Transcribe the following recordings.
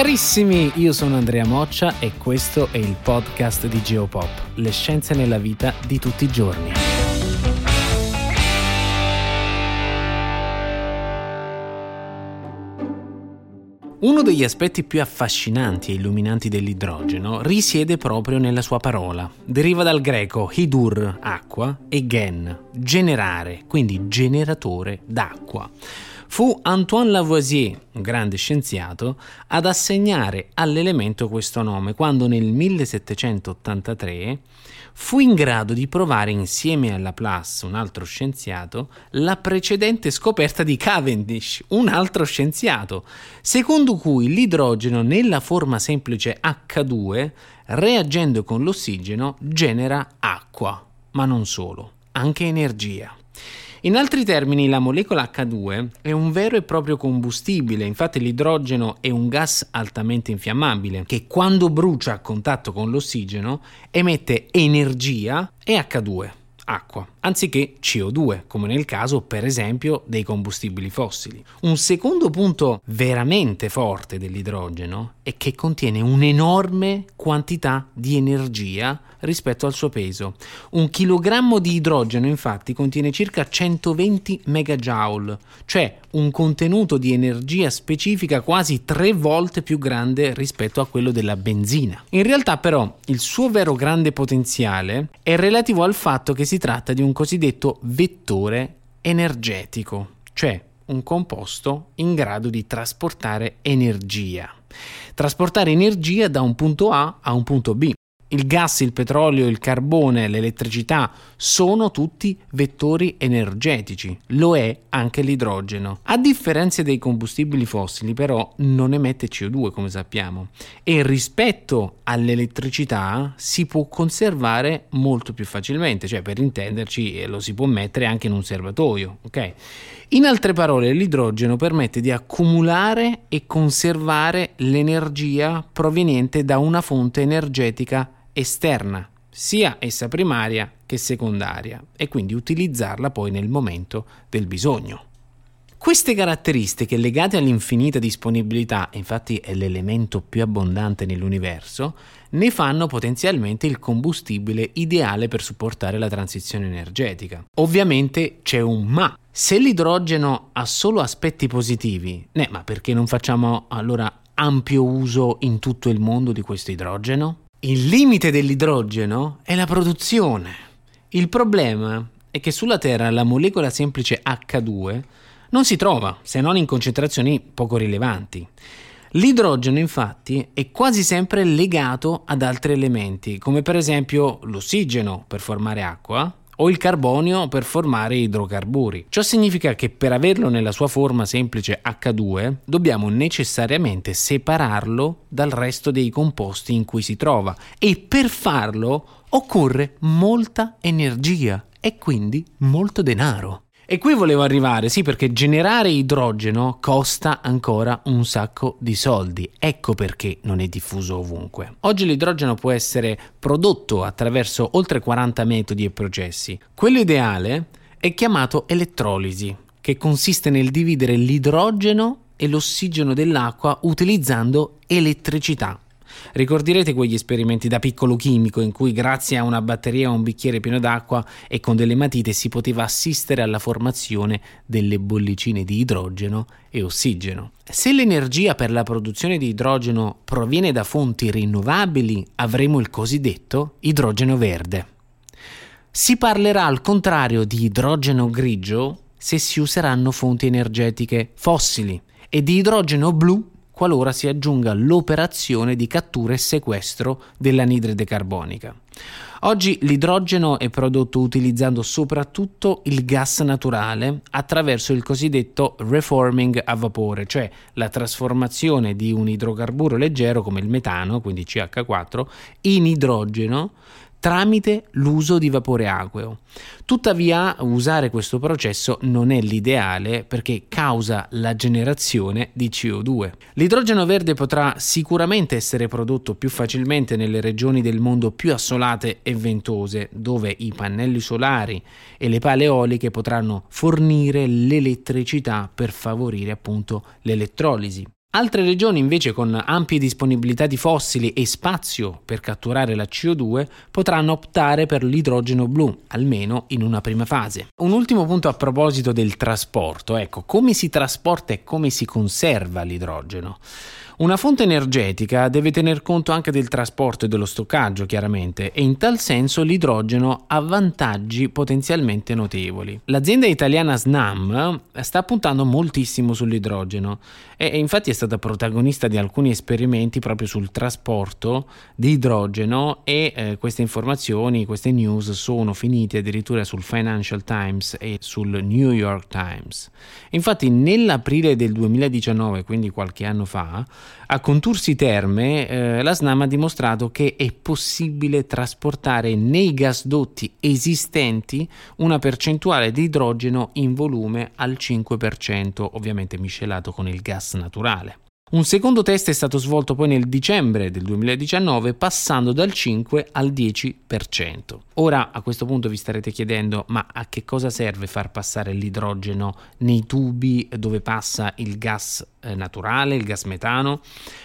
Carissimi, io sono Andrea Moccia e questo è il podcast di Geopop, le scienze nella vita di tutti i giorni. Uno degli aspetti più affascinanti e illuminanti dell'idrogeno risiede proprio nella sua parola. Deriva dal greco hidur, acqua, e gen, generare, quindi generatore d'acqua. Fu Antoine Lavoisier, un grande scienziato, ad assegnare all'elemento questo nome quando nel 1783 fu in grado di provare insieme a Laplace, un altro scienziato, la precedente scoperta di Cavendish, un altro scienziato, secondo cui l'idrogeno nella forma semplice H2, reagendo con l'ossigeno, genera acqua, ma non solo, anche energia. In altri termini, la molecola H2 è un vero e proprio combustibile, infatti l'idrogeno è un gas altamente infiammabile che quando brucia a contatto con l'ossigeno emette energia e H2 acqua, anziché CO2, come nel caso per esempio dei combustibili fossili. Un secondo punto veramente forte dell'idrogeno è che contiene un'enorme quantità di energia rispetto al suo peso. Un chilogrammo di idrogeno infatti contiene circa 120 megajoule, cioè un contenuto di energia specifica quasi tre volte più grande rispetto a quello della benzina. In realtà però il suo vero grande potenziale è relativo al fatto che si tratta di un cosiddetto vettore energetico, cioè un composto in grado di trasportare energia. Trasportare energia da un punto A a un punto B il gas, il petrolio, il carbone, l'elettricità sono tutti vettori energetici, lo è anche l'idrogeno. A differenza dei combustibili fossili però non emette CO2 come sappiamo e rispetto all'elettricità si può conservare molto più facilmente, cioè per intenderci lo si può mettere anche in un serbatoio, ok? In altre parole, l'idrogeno permette di accumulare e conservare l'energia proveniente da una fonte energetica esterna, sia essa primaria che secondaria, e quindi utilizzarla poi nel momento del bisogno. Queste caratteristiche legate all'infinita disponibilità, infatti è l'elemento più abbondante nell'universo, ne fanno potenzialmente il combustibile ideale per supportare la transizione energetica. Ovviamente c'è un ma. Se l'idrogeno ha solo aspetti positivi, né, ma perché non facciamo allora ampio uso in tutto il mondo di questo idrogeno? Il limite dell'idrogeno è la produzione. Il problema è che sulla Terra la molecola semplice H2 non si trova se non in concentrazioni poco rilevanti. L'idrogeno infatti è quasi sempre legato ad altri elementi, come per esempio l'ossigeno per formare acqua, o il carbonio per formare idrocarburi. Ciò significa che per averlo nella sua forma semplice H2 dobbiamo necessariamente separarlo dal resto dei composti in cui si trova e per farlo occorre molta energia e quindi molto denaro. E qui volevo arrivare, sì, perché generare idrogeno costa ancora un sacco di soldi. Ecco perché non è diffuso ovunque. Oggi l'idrogeno può essere prodotto attraverso oltre 40 metodi e processi. Quello ideale è chiamato elettrolisi, che consiste nel dividere l'idrogeno e l'ossigeno dell'acqua utilizzando elettricità. Ricorderete quegli esperimenti da piccolo chimico in cui grazie a una batteria o un bicchiere pieno d'acqua e con delle matite si poteva assistere alla formazione delle bollicine di idrogeno e ossigeno. Se l'energia per la produzione di idrogeno proviene da fonti rinnovabili, avremo il cosiddetto idrogeno verde. Si parlerà al contrario di idrogeno grigio se si useranno fonti energetiche fossili e di idrogeno blu qualora si aggiunga l'operazione di cattura e sequestro dell'anidride carbonica. Oggi l'idrogeno è prodotto utilizzando soprattutto il gas naturale attraverso il cosiddetto reforming a vapore, cioè la trasformazione di un idrocarburo leggero come il metano, quindi CH4, in idrogeno tramite l'uso di vapore acqueo. Tuttavia, usare questo processo non è l'ideale perché causa la generazione di CO2. L'idrogeno verde potrà sicuramente essere prodotto più facilmente nelle regioni del mondo più assolate e ventose, dove i pannelli solari e le pale eoliche potranno fornire l'elettricità per favorire appunto l'elettrolisi. Altre regioni invece con ampie disponibilità di fossili e spazio per catturare la CO2 potranno optare per l'idrogeno blu, almeno in una prima fase. Un ultimo punto a proposito del trasporto, ecco, come si trasporta e come si conserva l'idrogeno. Una fonte energetica deve tener conto anche del trasporto e dello stoccaggio, chiaramente, e in tal senso l'idrogeno ha vantaggi potenzialmente notevoli. L'azienda italiana Snam sta puntando moltissimo sull'idrogeno e infatti è stata protagonista di alcuni esperimenti proprio sul trasporto di idrogeno e eh, queste informazioni, queste news sono finite addirittura sul Financial Times e sul New York Times. Infatti nell'aprile del 2019, quindi qualche anno fa, a Contursi Terme eh, la SNAM ha dimostrato che è possibile trasportare nei gasdotti esistenti una percentuale di idrogeno in volume al 5%, ovviamente miscelato con il gas naturale. Un secondo test è stato svolto poi nel dicembre del 2019 passando dal 5 al 10%. Ora a questo punto vi starete chiedendo ma a che cosa serve far passare l'idrogeno nei tubi dove passa il gas naturale, il gas metano?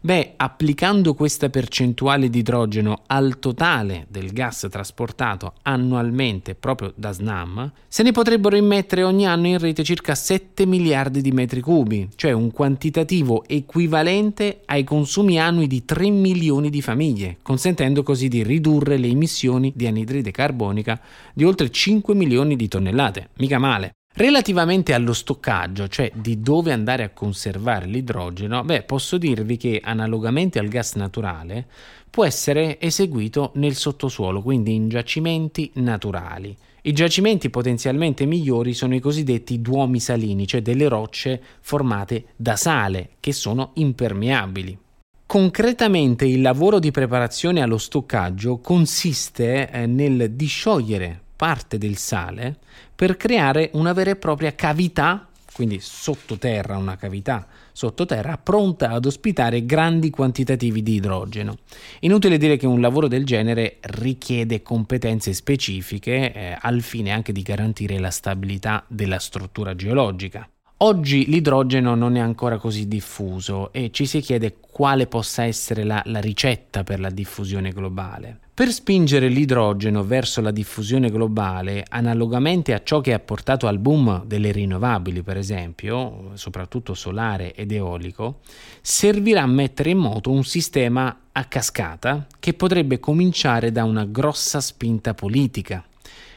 Beh, applicando questa percentuale di idrogeno al totale del gas trasportato annualmente proprio da SNAM, se ne potrebbero immettere ogni anno in rete circa 7 miliardi di metri cubi, cioè un quantitativo equivalente ai consumi annui di 3 milioni di famiglie, consentendo così di ridurre le emissioni di anidride carbonica di oltre 5 milioni di tonnellate. Mica male. Relativamente allo stoccaggio, cioè di dove andare a conservare l'idrogeno, beh, posso dirvi che analogamente al gas naturale può essere eseguito nel sottosuolo, quindi in giacimenti naturali. I giacimenti potenzialmente migliori sono i cosiddetti duomi salini, cioè delle rocce formate da sale, che sono impermeabili. Concretamente il lavoro di preparazione allo stoccaggio consiste eh, nel disciogliere parte del sale per creare una vera e propria cavità, quindi sottoterra, una cavità sottoterra pronta ad ospitare grandi quantitativi di idrogeno. Inutile dire che un lavoro del genere richiede competenze specifiche eh, al fine anche di garantire la stabilità della struttura geologica. Oggi l'idrogeno non è ancora così diffuso e ci si chiede quale possa essere la, la, ricetta per la diffusione globale. Per spingere l'idrogeno verso la diffusione globale, analogamente a ciò che ha portato al boom delle rinnovabili, per esempio, soprattutto solare ed eolico, servirà mettere in moto un sistema a cascata che potrebbe cominciare da una grossa spinta politica.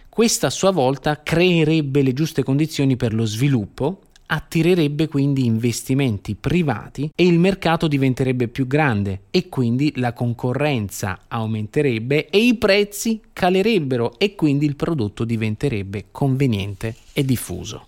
Questa a sua volta creerebbe le giuste condizioni per lo sviluppo attirerebbe quindi investimenti privati e il mercato diventerebbe più grande e quindi la concorrenza aumenterebbe e i prezzi calerebbero e quindi il prodotto diventerebbe conveniente e diffuso.